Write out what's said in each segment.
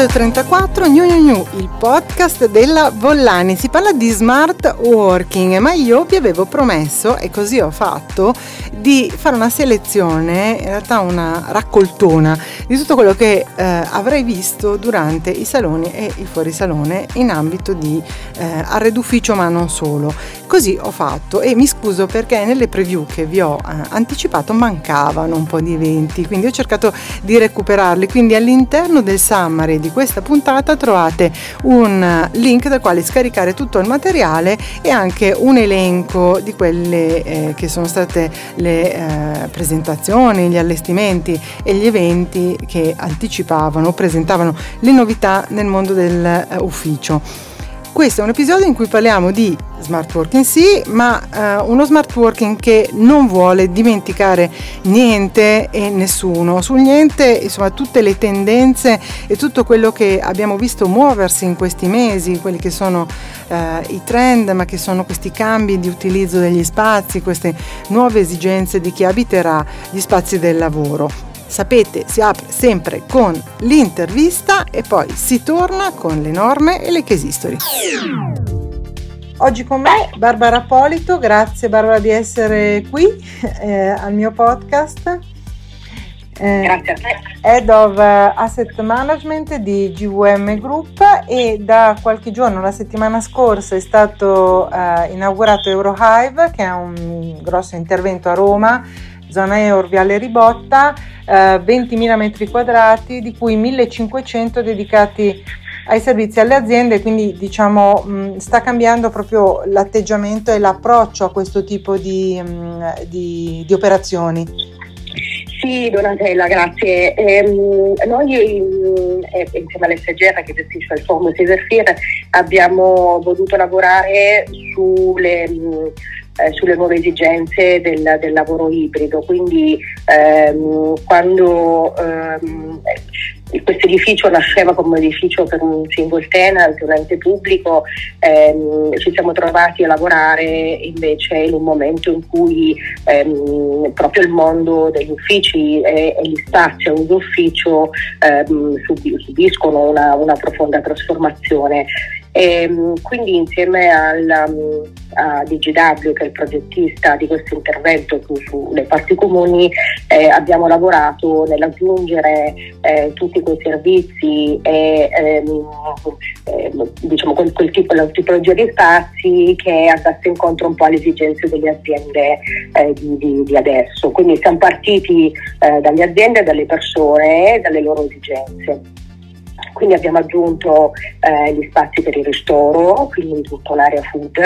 episodio 34, New New New, il podcast della Vollani. Si parla di smart working, ma io vi avevo promesso, e così ho fatto, di fare una selezione, in realtà una raccoltona, di tutto quello che eh, avrei visto durante i saloni e il fuorisalone in ambito di eh, arredufficio, ma non solo. Così ho fatto e mi scuso perché nelle preview che vi ho eh, anticipato mancavano un po' di eventi, quindi ho cercato di recuperarli. Quindi all'interno del summary di questa puntata trovate un link dal quale scaricare tutto il materiale e anche un elenco di quelle eh, che sono state le eh, presentazioni, gli allestimenti e gli eventi che anticipavano, presentavano le novità nel mondo dell'ufficio. Questo è un episodio in cui parliamo di smart working sì, ma eh, uno smart working che non vuole dimenticare niente e nessuno. Sul niente, insomma, tutte le tendenze e tutto quello che abbiamo visto muoversi in questi mesi, quelli che sono eh, i trend, ma che sono questi cambi di utilizzo degli spazi, queste nuove esigenze di chi abiterà gli spazi del lavoro. Sapete, si apre sempre con l'intervista e poi si torna con le norme e le case history. Oggi con me Barbara Polito, grazie Barbara di essere qui eh, al mio podcast. Eh, grazie a te. Head of Asset Management di GVM Group e da qualche giorno, la settimana scorsa, è stato eh, inaugurato Eurohive, che è un grosso intervento a Roma zona Eur Viale Ribotta, eh, 20.000 metri quadrati, di cui 1.500 dedicati ai servizi alle aziende, quindi diciamo mh, sta cambiando proprio l'atteggiamento e l'approccio a questo tipo di, mh, di, di operazioni. Sì, Donatella, grazie. Ehm, noi eh, insieme all'SGR che gestisce il forum Severfir abbiamo voluto lavorare sulle eh, sulle nuove esigenze del, del lavoro ibrido. Quindi ehm, quando ehm, questo edificio nasceva come edificio per un single tenant, un ente pubblico, ehm, ci siamo trovati a lavorare invece in un momento in cui ehm, proprio il mondo degli uffici e, e gli spazi a uso ufficio ehm, subiscono una, una profonda trasformazione. E, ehm, quindi insieme al, um, a DGW, che è il progettista di questo intervento su, sulle parti comuni, eh, abbiamo lavorato nell'aggiungere eh, tutti quei servizi e ehm, eh, diciamo quel, quel tipo, la tipologia di spazi che andasse incontro un po' alle esigenze delle aziende eh, di, di, di, adesso. Quindi siamo partiti eh, dalle aziende, dalle persone e dalle loro esigenze. Quindi abbiamo aggiunto eh, gli spazi per il ristoro, quindi tutta l'area food,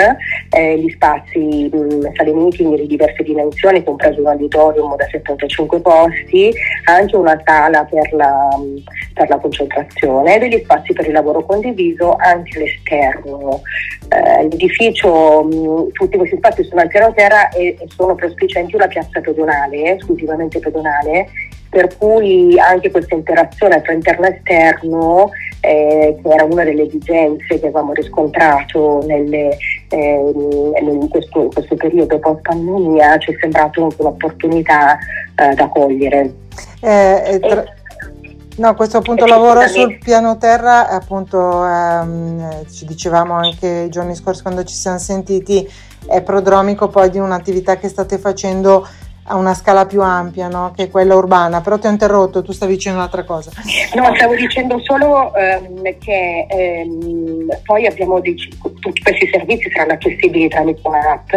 eh, gli spazi mh, sale meeting di diverse dimensioni, compreso un auditorium da 75 posti, anche una sala per la, per la concentrazione, degli spazi per il lavoro condiviso anche all'esterno. Eh, l'edificio, mh, tutti questi spazi sono al piano terra e, e sono prospicienti una piazza pedonale, esclusivamente pedonale, per cui anche questa interazione tra interno e esterno, eh, che era una delle esigenze che avevamo riscontrato nelle, eh, in, questo, in, questo, periodo post-pandemia, ci è sembrato un'opportunità eh, da cogliere. Eh, tra... No, questo appunto lavoro sul piano terra, appunto ehm, ci dicevamo anche i giorni scorsi quando ci siamo sentiti, è prodromico poi di un'attività che state facendo a una scala più ampia no? che è quella urbana, però ti ho interrotto, tu stavi dicendo un'altra cosa. No, stavo dicendo solo ehm, che ehm, poi abbiamo dei, tutti questi servizi saranno accessibili tramite un'app,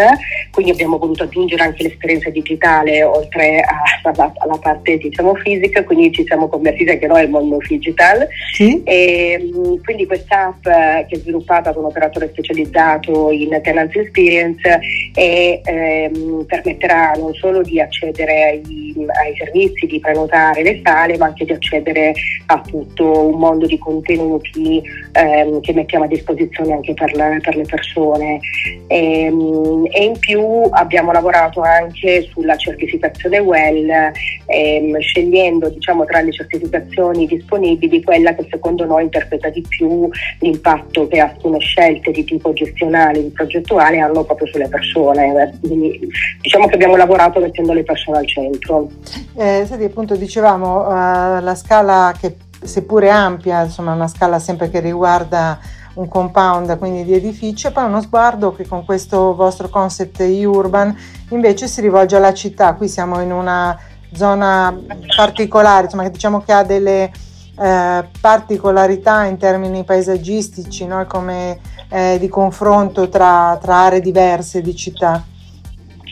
quindi abbiamo voluto aggiungere anche l'esperienza digitale oltre alla, alla parte diciamo fisica, quindi ci siamo convertiti anche noi al mondo digital. Sì. E, ehm, quindi questa app che è sviluppata da un operatore specializzato in tenancy experience e ehm, permetterà non solo di accedere ai, ai, servizi, di prenotare le sale, ma anche di accedere a tutto un mondo di contenuti ehm, che mettiamo a disposizione anche per, la, per le persone. E, ehm, e, in più abbiamo lavorato anche sulla certificazione WELL, ehm, scegliendo diciamo, tra le certificazioni disponibili quella che secondo noi interpreta di più l'impatto che alcune scelte di tipo gestionale e progettuale hanno proprio sulle persone. Quindi, diciamo che abbiamo lavorato mettendo mettendo le persone al centro. Eh, senti, appunto dicevamo uh, la scala che seppure ampia, insomma una scala sempre che riguarda un compound quindi di edifici e poi uno sguardo che con questo vostro concept urban invece si rivolge alla città. Qui siamo in una zona particolare, insomma, diciamo che ha delle eh, particolarità in termini paesaggistici, no? come eh, di confronto tra, tra aree diverse di città.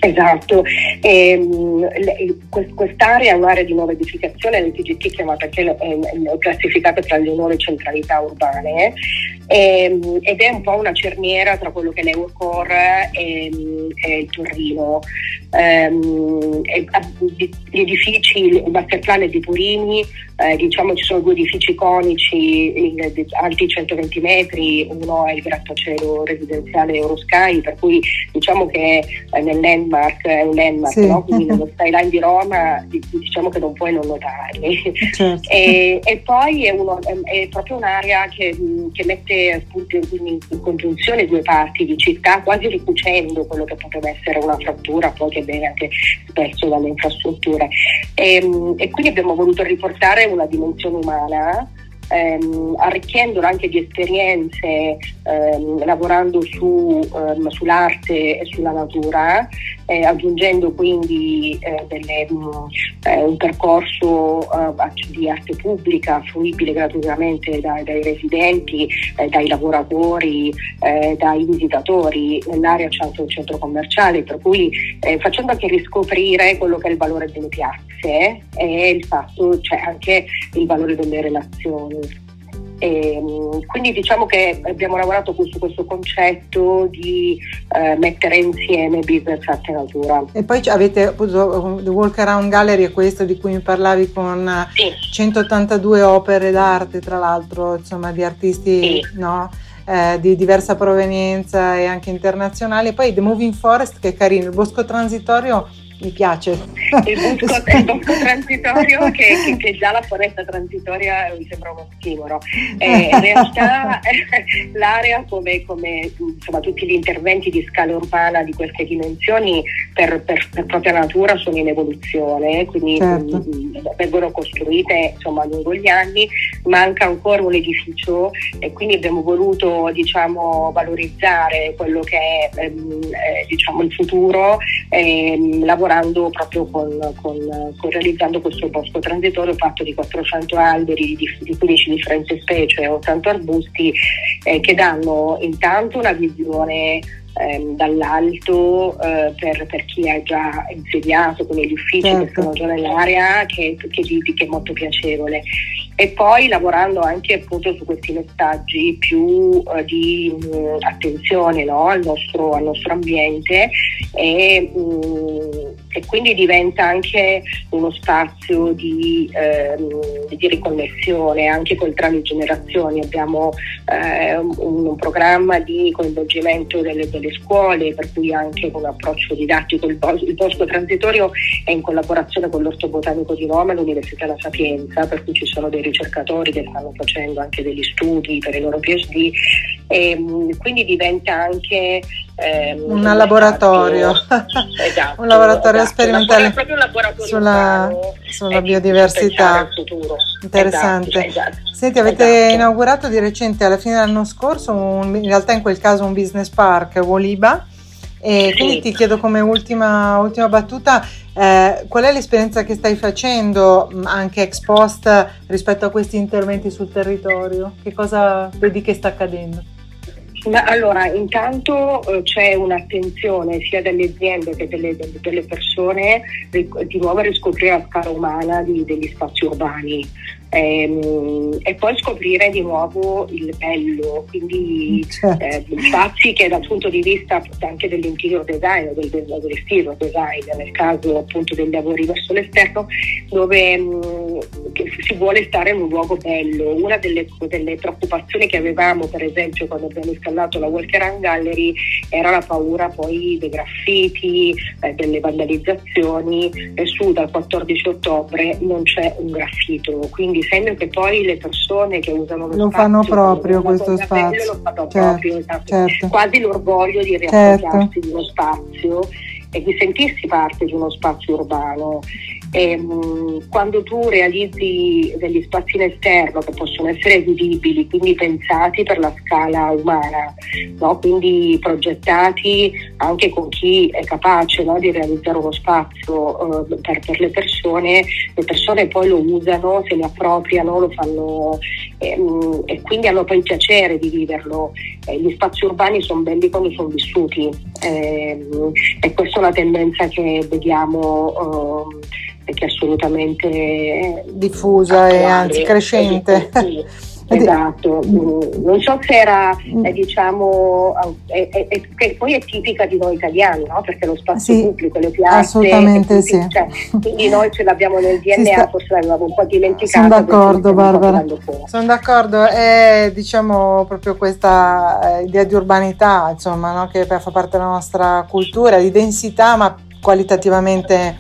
Esatto, ehm, quest'area è un'area di nuova edificazione, l'TGT chiamata è, è classificata tra le nuove centralità urbane e, ehm, ed è un po' una cerniera tra quello che è l'Eurocore e, e il Torino. Um, gli edifici, il master plan è di Purini, eh, diciamo ci sono due edifici iconici in, alti 120 metri, uno è il grattacielo residenziale Eurosky, per cui diciamo che eh, nel landmark è un landmark, sì. no? quindi nello skyline di Roma diciamo che non puoi non notarli. Certo. e, e, poi è, uno, è, proprio un'area che, che mette appunto in, in, congiunzione due parti di città, quasi ricucendo quello che potrebbe essere una frattura, poi che viene anche spesso dalle infrastrutture. E, e quindi abbiamo voluto riportare una dimensione umana ehm, arricchendola anche di esperienze ehm, lavorando su, ehm, sull'arte e sulla natura, eh, aggiungendo quindi eh, delle, mh, mm, eh, un percorso eh, di arte pubblica fruibile gratuitamente dai, dai residenti, eh, dai lavoratori, dai visitatori. Nell'area un centro commerciale, per cui facendo anche riscoprire quello che è il valore delle piazze e il fatto, cioè anche il valore delle relazioni. E, ehm, quindi diciamo che abbiamo lavorato su questo concetto di eh, mettere insieme business arte e natura. E poi avete appunto The Walk Around Gallery, è questo di cui mi parlavi con sì. 182 opere d'arte, tra l'altro, insomma, di artisti sì. no? eh, di diversa provenienza e anche internazionali. E poi The Moving Forest, che è carino, il bosco transitorio mi piace. Il bosco, il bosco transitorio che, che, che, già la foresta transitoria mi sembra uno schimoro. Eh, in realtà l'area come, come insomma, tutti gli interventi di scala urbana di queste dimensioni per, per, per propria natura sono in evoluzione, quindi certo. mh, mm, vengono costruite insomma, lungo gli anni, manca ancora un edificio e quindi abbiamo voluto diciamo, valorizzare quello che è ehm, eh, diciamo, il futuro, ehm, lavorando proprio con, con, con, realizzando questo bosco transitorio fatto di 400 alberi di, di 15 differenti specie e 80 arbusti eh, che danno intanto una visione ehm, dall'alto eh, per, per, chi è già insediato con gli uffici certo. che sono già nell'area che, che, che, è molto piacevole e poi lavorando anche appunto su questi messaggi più eh, di mh, mm, attenzione no? al, nostro, al, nostro, ambiente e, mh, mm, e, quindi diventa anche uno spazio di, ehm, di riconnessione anche con tra le generazioni abbiamo eh, un, un, programma di coinvolgimento delle, delle, scuole per cui anche con approccio didattico il, bos- il bosco transitorio è in collaborazione con l'Orto Botanico di Roma e l'Università La Sapienza per cui ci sono dei ricercatori che stanno facendo anche degli studi per i loro PhD e mm, quindi diventa anche ehm, un, un laboratorio, esatto, un laboratorio esatto. sperimentale un laboratorio sulla, sulla biodiversità. Interessante. Esatto, esatto, Senti, avete esatto. inaugurato di recente alla fine dell'anno scorso, un, in realtà in quel caso un business park, Woliba. E sì. quindi ti chiedo come ultima, ultima battuta, eh, qual è l'esperienza che stai facendo anche ex post rispetto a questi interventi sul territorio? Che cosa vedi che sta accadendo? Ma allora, intanto eh, c'è un'attenzione sia delle aziende che delle, delle, persone di, di nuovo a riscoprire la scala umana di, degli spazi urbani ehm, e poi scoprire di nuovo il bello, quindi certo. eh, spazi che dal punto di vista anche dell'interior design, del, del, del design, nel caso appunto dei lavori verso l'esterno, dove mh, mm, si vuole stare in un luogo bello. Una delle, delle, preoccupazioni che avevamo, per esempio, quando abbiamo installato la Walker Run Gallery, era la paura poi dei graffiti, eh, delle vandalizzazioni. E su dal 14 ottobre non c'è un graffito, quindi segno che poi le persone che usano lo, lo spazio, fanno proprio questo spazio, lo fanno certo, proprio, esatto. certo. quasi l'orgoglio di riappropriarsi certo. di uno spazio e di sentirsi parte di uno spazio urbano. E, mh, quando tu realizzi degli spazi in esterno che possono essere vivibili, quindi pensati per la scala umana, no? quindi progettati anche con chi è capace no? di realizzare uno spazio eh, per, per, le persone, le persone poi lo usano, se ne appropriano, lo fanno eh, mh, e quindi hanno poi il piacere di viverlo. Eh, gli spazi urbani sono belli quando sono vissuti ehm, e questa è una tendenza che vediamo eh, che è assolutamente diffusa attuale, e anzi crescente. Esatto, mm, non so se era mm. eh, diciamo è, è, è, che poi è tipica di noi italiani, no? perché lo spazio sì, pubblico, le piazze, assolutamente sì. Cioè, quindi noi ce l'abbiamo nel DNA, sta... forse l'avevamo un po' dimenticato. Sono d'accordo Barbara, sono d'accordo, è diciamo proprio questa eh, idea di urbanità insomma, no? che fa parte della nostra cultura, di densità ma qualitativamente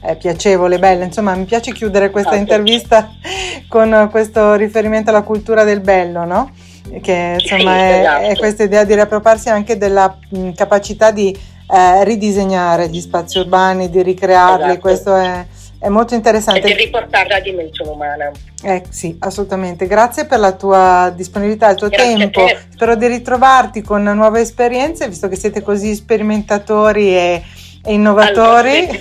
è piacevole, bella. Insomma, mi piace chiudere questa ah, intervista con questo riferimento alla cultura del bello, no? Che insomma sì, è, esatto. è, questa idea di riappropriarsi anche della mh, capacità di eh, ridisegnare gli spazi urbani, di ricrearli. Esatto. Questo è, è, molto interessante. E di riportare la dimensione umana. Eh, sì, assolutamente. Grazie per la tua disponibilità, il tuo Grazie tempo. Spero di ritrovarti con nuove esperienze, visto che siete così sperimentatori e innovatori.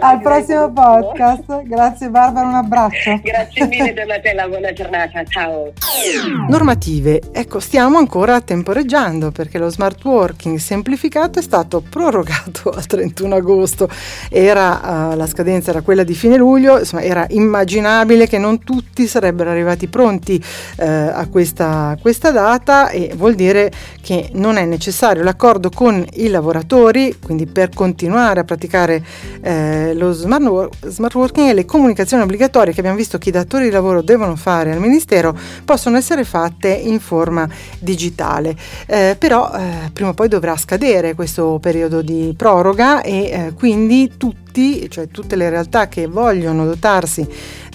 Al prossimo podcast. Grazie Barbara, un abbraccio. Grazie mille Donatella, buona giornata, ciao. Normative, ecco, stiamo ancora temporeggiando perché lo smart working semplificato è stato prorogato al 31 agosto. Era uh, la scadenza era quella di fine luglio, insomma, era immaginabile che non tutti sarebbero arrivati pronti uh, a questa, questa data e vuol dire che non è necessario l'accordo con i lavoratori quindi per continuare a praticare eh, lo smart, work, smart, working e le comunicazioni obbligatorie che abbiamo visto che i datori di lavoro devono fare al Ministero possono essere fatte in forma digitale. Eh, però eh, prima o poi dovrà scadere questo periodo di proroga e eh, quindi tutti tutti, cioè tutte le realtà che vogliono dotarsi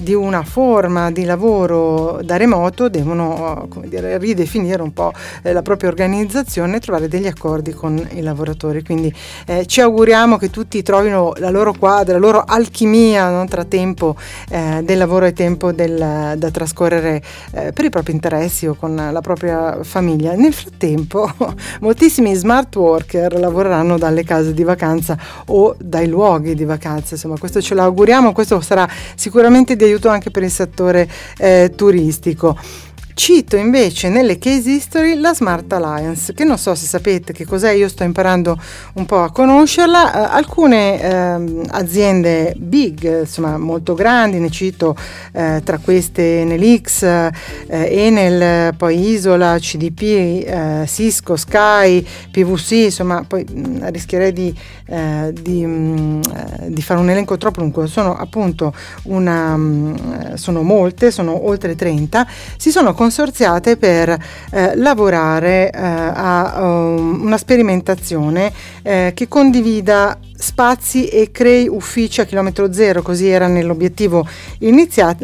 di una forma di lavoro da remoto devono dire, ridefinire un po' eh, la propria organizzazione e trovare degli accordi con i lavoratori. Quindi eh, ci auguriamo che tutti trovino la loro quadra, la loro alchimia no? tra tempo eh, del lavoro e tempo del, da trascorrere eh, per i propri interessi o con la propria famiglia. Nel frattempo moltissimi smart worker lavoreranno dalle case di vacanza o dai luoghi di vacanza, insomma questo ce l'auguriamo, questo sarà sicuramente di aiuto anche per il settore eh, turistico. Cito invece nelle case history la Smart Alliance, che non so se sapete che cos'è, io sto imparando un po' a conoscerla. Uh, alcune uh, aziende big, insomma molto grandi, ne cito uh, tra queste Nelix, Enel, poi Isola, CDP, Cisco, Sky, PVC, insomma poi mh, mm, rischierei di, di, mh, mm, di, fare un elenco troppo lungo, sono appunto una, mh, mm, sono molte, sono oltre 30, si sono consorziate per eh, lavorare eh, a um, una sperimentazione eh, che condivida spazi e crei uffici a chilometro zero, così era nell'obiettivo iniziale,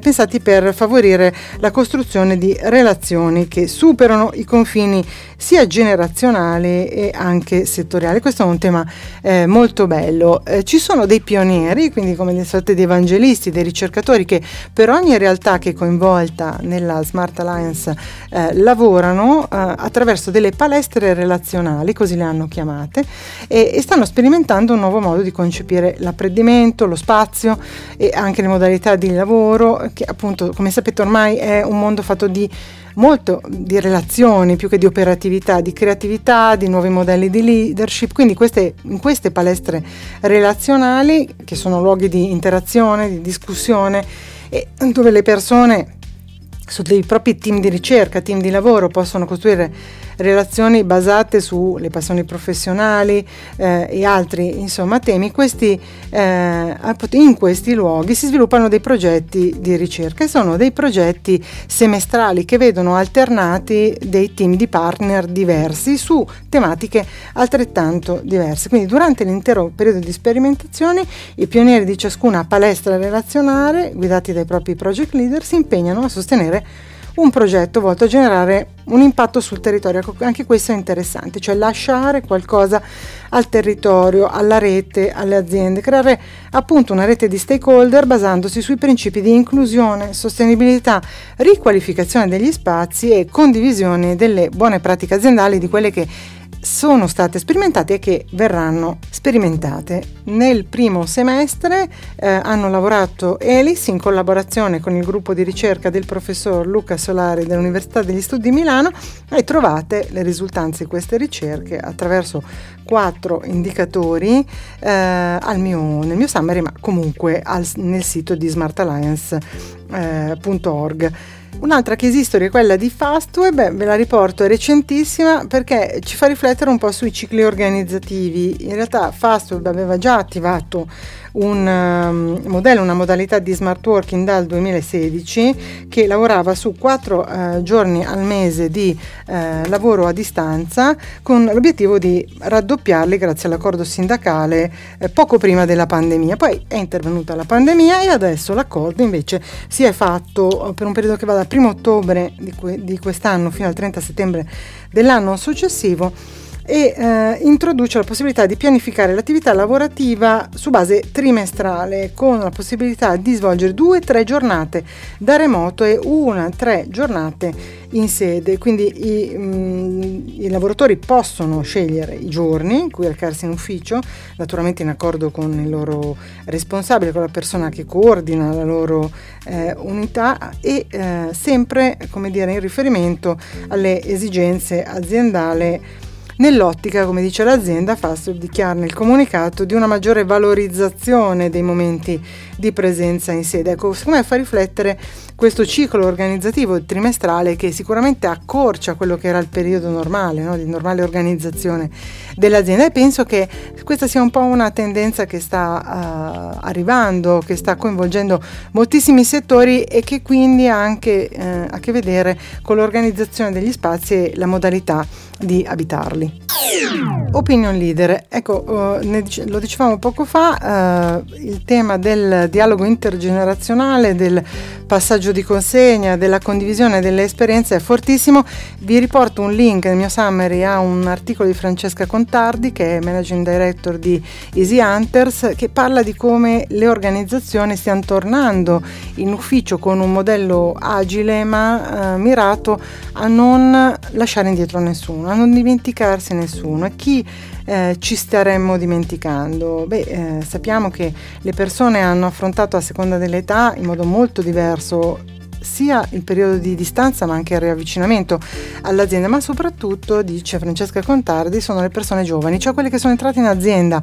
pensati per favorire la costruzione di relazioni che superano i confini sia generazionali e anche settoriali. Questo è un tema eh, molto bello. Eh, ci sono dei pionieri, quindi come delle sorte di evangelisti, dei ricercatori che per ogni realtà che è coinvolta nella Smart Alliance eh, lavorano eh, attraverso delle palestre relazionali, così le hanno chiamate, e, e stanno sperimentando sperimentando un nuovo modo di concepire l'apprendimento, lo spazio e anche le modalità di lavoro, che appunto, come sapete, ormai è un mondo fatto di molto di relazioni più che di operatività, di creatività, di nuovi modelli di leadership. Quindi queste, in queste palestre relazionali, che sono luoghi di interazione, di discussione, e dove le persone su dei propri team di ricerca, team di lavoro possono costruire relazioni basate sulle passioni professionali eh, e altri insomma, temi, questi, eh, in questi luoghi si sviluppano dei progetti di ricerca e sono dei progetti semestrali che vedono alternati dei team di partner diversi su tematiche altrettanto diverse. Quindi durante l'intero periodo di sperimentazione i pionieri di ciascuna palestra relazionale, guidati dai propri project leader, si impegnano a sostenere un progetto volto a generare un impatto sul territorio, ecco, anche questo è interessante, cioè lasciare qualcosa al territorio, alla rete, alle aziende, creare appunto una rete di stakeholder basandosi sui principi di inclusione, sostenibilità, riqualificazione degli spazi e condivisione delle buone pratiche aziendali di quelle che sono state sperimentate e che verranno sperimentate. Nel primo semestre eh, hanno lavorato ELIS in collaborazione con il gruppo di ricerca del professor Luca Solari dell'Università degli Studi di Milano e trovate le risultanze di queste ricerche attraverso quattro indicatori eh, mio, nel mio summary ma comunque al, nel sito di smartalliance.org. Eh, Un'altra case history è quella di Fastweb, ve la riporto, è recentissima perché ci fa riflettere un po' sui cicli organizzativi. In realtà Fastweb aveva già attivato un um, modello, una modalità di smart working dal 2016 che lavorava su quattro uh, giorni al mese di uh, lavoro a distanza con l'obiettivo di raddoppiarli grazie all'accordo sindacale uh, poco prima della pandemia. Poi è intervenuta la pandemia e adesso l'accordo invece si è fatto per un periodo che va dal 1 ottobre di, que- di quest'anno fino al 30 settembre dell'anno successivo e eh, introduce la possibilità di pianificare l'attività lavorativa su base trimestrale con la possibilità di svolgere due o tre giornate da remoto e una tre giornate in sede. Quindi i, mh, mm, i lavoratori possono scegliere i giorni in cui recarsi in ufficio, naturalmente in accordo con il loro responsabile, con la persona che coordina la loro eh, unità e eh, sempre come dire, in riferimento alle esigenze aziendali Nell'ottica, come dice l'azienda, Fastweb dichiara nel comunicato di una maggiore valorizzazione dei momenti di presenza in sede. Ecco, secondo me fa riflettere questo ciclo organizzativo trimestrale che sicuramente accorcia quello che era il periodo normale, no? di normale organizzazione dell'azienda e penso che questa sia un po' una tendenza che sta uh, arrivando, che sta coinvolgendo moltissimi settori e che quindi ha anche uh, a che vedere con l'organizzazione degli spazi e la modalità di abitarli. Opinion leader, ecco, uh, dice, lo dicevamo poco fa, il tema del dialogo intergenerazionale, del passaggio di consegna, della condivisione delle esperienze è fortissimo. Vi riporto un link nel mio summary a un articolo di Francesca Contardi, che è Managing Director di Easy Hunters, che parla di come le organizzazioni stiano tornando in ufficio con un modello agile ma uh, mirato a non lasciare indietro nessuno, a non dimenticarsi nessuno e chi eh, ci staremmo dimenticando? Beh, eh, sappiamo che le persone hanno affrontato a seconda dell'età in modo molto diverso sia il periodo di distanza ma anche il riavvicinamento all'azienda, ma soprattutto, dice Francesca Contardi, sono le persone giovani, cioè quelle che sono entrate in azienda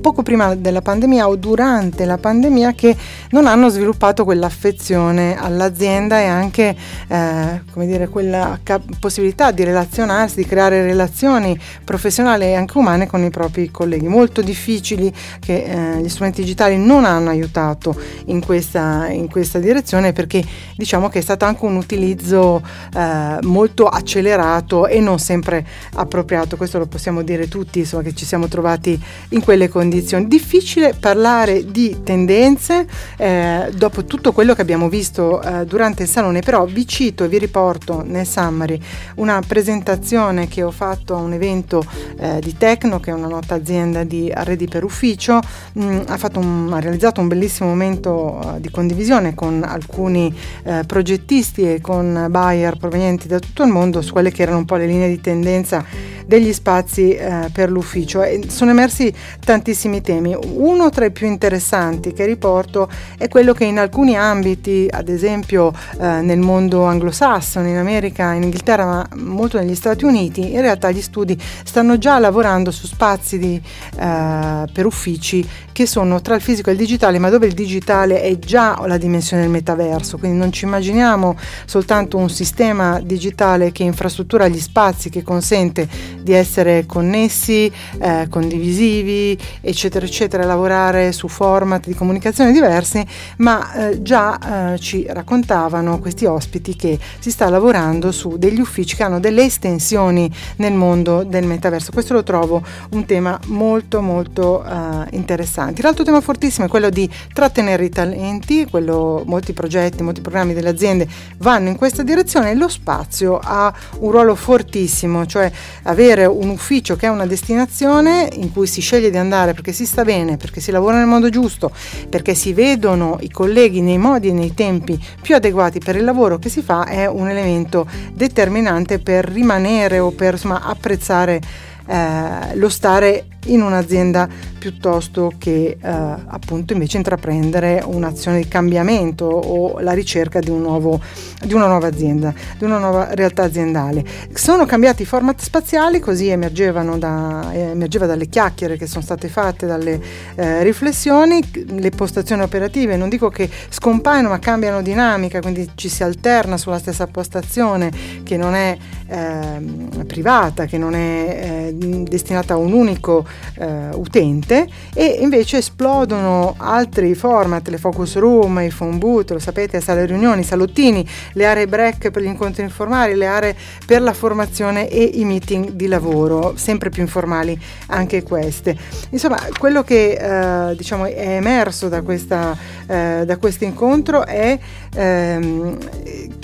poco prima della pandemia o durante la pandemia che non hanno sviluppato quell'affezione all'azienda e anche eh, come dire, quella cap- possibilità di relazionarsi, di creare relazioni professionali e anche umane con i propri colleghi, molto difficili che eh, gli strumenti digitali non hanno aiutato in questa, in questa direzione perché diciamo che è stato anche un utilizzo eh, molto accelerato e non sempre appropriato, questo lo possiamo dire tutti, insomma, che ci siamo trovati in quelle condizioni. Difficile parlare di tendenze eh, dopo tutto quello che abbiamo visto eh, durante il salone, però vi cito e vi riporto nel summary una presentazione che ho fatto a un evento eh, di Tecno, che è una nota azienda di arredi per ufficio, mh, mm, ha, un, ha, realizzato un bellissimo momento uh, di condivisione con alcuni eh, progettisti e con buyer provenienti da tutto il mondo su quelle che erano un po' le linee di tendenza degli spazi eh, per l'ufficio e sono emersi tantissimi temi. Uno tra i più interessanti che riporto è quello che in alcuni ambiti, ad esempio eh, nel mondo anglosassone, in America, in Inghilterra, ma molto negli Stati Uniti, in realtà gli studi stanno già lavorando su spazi di, eh, per uffici che sono tra il fisico e il digitale, ma dove il digitale è già la dimensione del metaverso, quindi non ci immaginiamo soltanto un sistema digitale che infrastruttura gli spazi, che consente di essere connessi, eh, condivisivi, eccetera, eccetera, lavorare su format di comunicazione diversi, ma eh, già eh, ci raccontavano questi ospiti che si sta lavorando su degli uffici che hanno delle estensioni nel mondo del metaverso. Questo lo trovo un tema molto molto uh, interessante. L'altro tema fortissimo è quello di trattenere i talenti, quello, molti progetti, molti programmi delle aziende vanno in questa direzione lo spazio ha un ruolo fortissimo, cioè avere un ufficio che è una destinazione in cui si sceglie di andare perché si sta bene, perché si lavora nel modo giusto, perché si vedono i colleghi nei modi e nei tempi più adeguati per il lavoro che si fa è un elemento determinante per rimanere o per insomma, apprezzare eh, lo stare in un'azienda piuttosto che eh, appunto invece intraprendere un'azione di cambiamento o la ricerca di, un nuovo, di, una nuova azienda, di una nuova realtà aziendale. Sono cambiati i format spaziali, così da, emergeva dalle chiacchiere che sono state fatte, dalle eh, riflessioni, le postazioni operative, non dico che scompaiono ma cambiano dinamica, quindi ci si alterna sulla stessa postazione che non è eh, privata, che non è eh, destinata a un unico eh, utente e invece esplodono altri format, le focus room, i phone booth, lo sapete, sale riunioni, salottini, le aree break per gli incontri informali, le aree per la formazione e i meeting di lavoro, sempre più informali anche queste. Insomma, quello che eh, diciamo è emerso da, questa, eh, da questo incontro è ehm,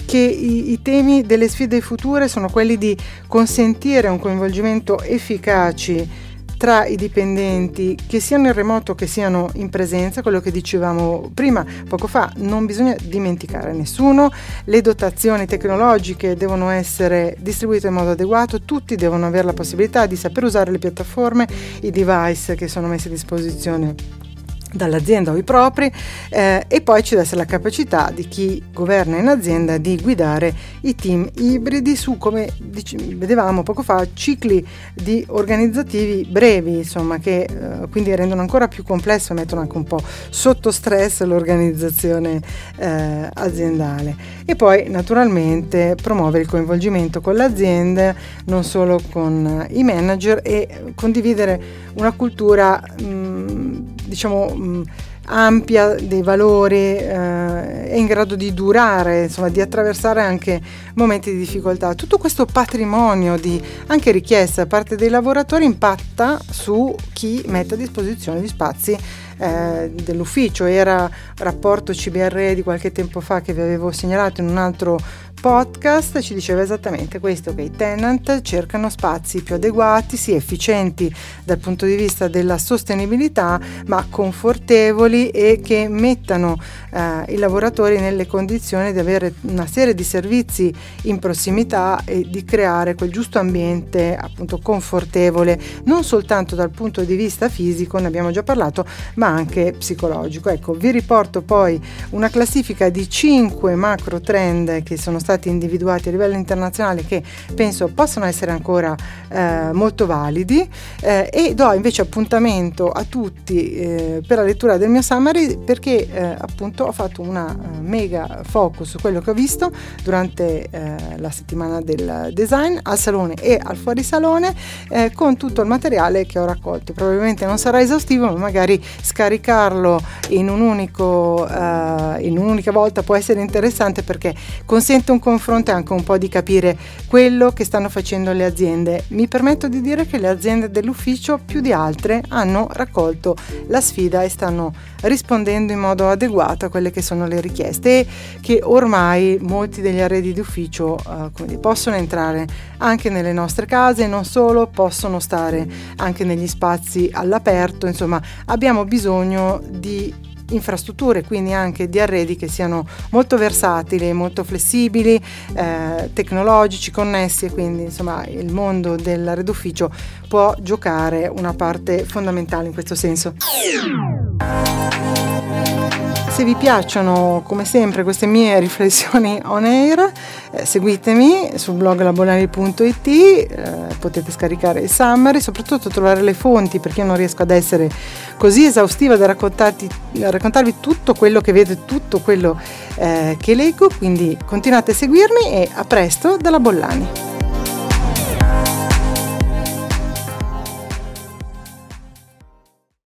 che i, i, temi delle sfide future sono quelli di consentire un coinvolgimento efficace tra i dipendenti, che siano in remoto che siano in presenza, quello che dicevamo prima, poco fa, non bisogna dimenticare nessuno, le dotazioni tecnologiche devono essere distribuite in modo adeguato, tutti devono avere la possibilità di saper usare le piattaforme, i device che sono messi a disposizione dall'azienda o i propri eh, e poi ci deve essere la capacità di chi governa in azienda di guidare i team ibridi su come dic- vedevamo poco fa cicli di organizzativi brevi insomma che eh, quindi rendono ancora più complesso e mettono anche un po' sotto stress l'organizzazione eh, aziendale. E poi naturalmente promuovere il coinvolgimento con l'azienda non solo con i manager e condividere una cultura mh, mm, diciamo mh, ampia dei valori, eh, è in grado di durare, insomma, di attraversare anche momenti di difficoltà. Tutto questo patrimonio di anche richiesta da parte dei lavoratori impatta su chi mette a disposizione gli spazi eh, dell'ufficio. Era rapporto CBR di qualche tempo fa che vi avevo segnalato in un altro podcast ci diceva esattamente questo, che i tenant cercano spazi più adeguati, sì efficienti dal punto di vista della sostenibilità, ma confortevoli e che mettano eh, i lavoratori nelle condizioni di avere una serie di servizi in prossimità e di creare quel giusto ambiente appunto confortevole, non soltanto dal punto di vista fisico, ne abbiamo già parlato, ma anche psicologico. Ecco, vi riporto poi una classifica di 5 macro trend che sono stati stati individuati a livello internazionale che penso possano essere ancora eh, molto validi eh, e do invece appuntamento a tutti eh, per la lettura del mio summary perché eh, appunto ho fatto una uh, mega focus su quello che ho visto durante eh, la settimana del design al salone e al fuorisalone eh, con tutto il materiale che ho raccolto. Probabilmente non sarà esaustivo ma magari scaricarlo in, un unico, in un'unica volta può essere interessante perché consente un confronto e anche un po' di capire quello che stanno facendo le aziende. Mi permetto di dire che le aziende dell'ufficio più di altre hanno raccolto la sfida e stanno rispondendo in modo adeguato a quelle che sono le richieste e che ormai molti degli arredi di ufficio uh, possono entrare anche nelle nostre case, non solo, possono stare anche negli spazi all'aperto, insomma abbiamo bisogno di infrastrutture, quindi anche di arredi che siano molto versatili, molto flessibili, eh, tecnologici, connessi e quindi insomma il mondo dell'arredo ufficio può giocare una parte fondamentale in questo senso. Se vi piacciono come sempre queste mie riflessioni on air, eh, seguitemi sul blog labolari.it, eh, potete scaricare il summary, soprattutto trovare le fonti perché io non riesco ad essere così esaustiva da raccontarvi tutto quello che vedo, tutto quello eh, che leggo, quindi continuate a seguirmi e a presto dalla Bollani.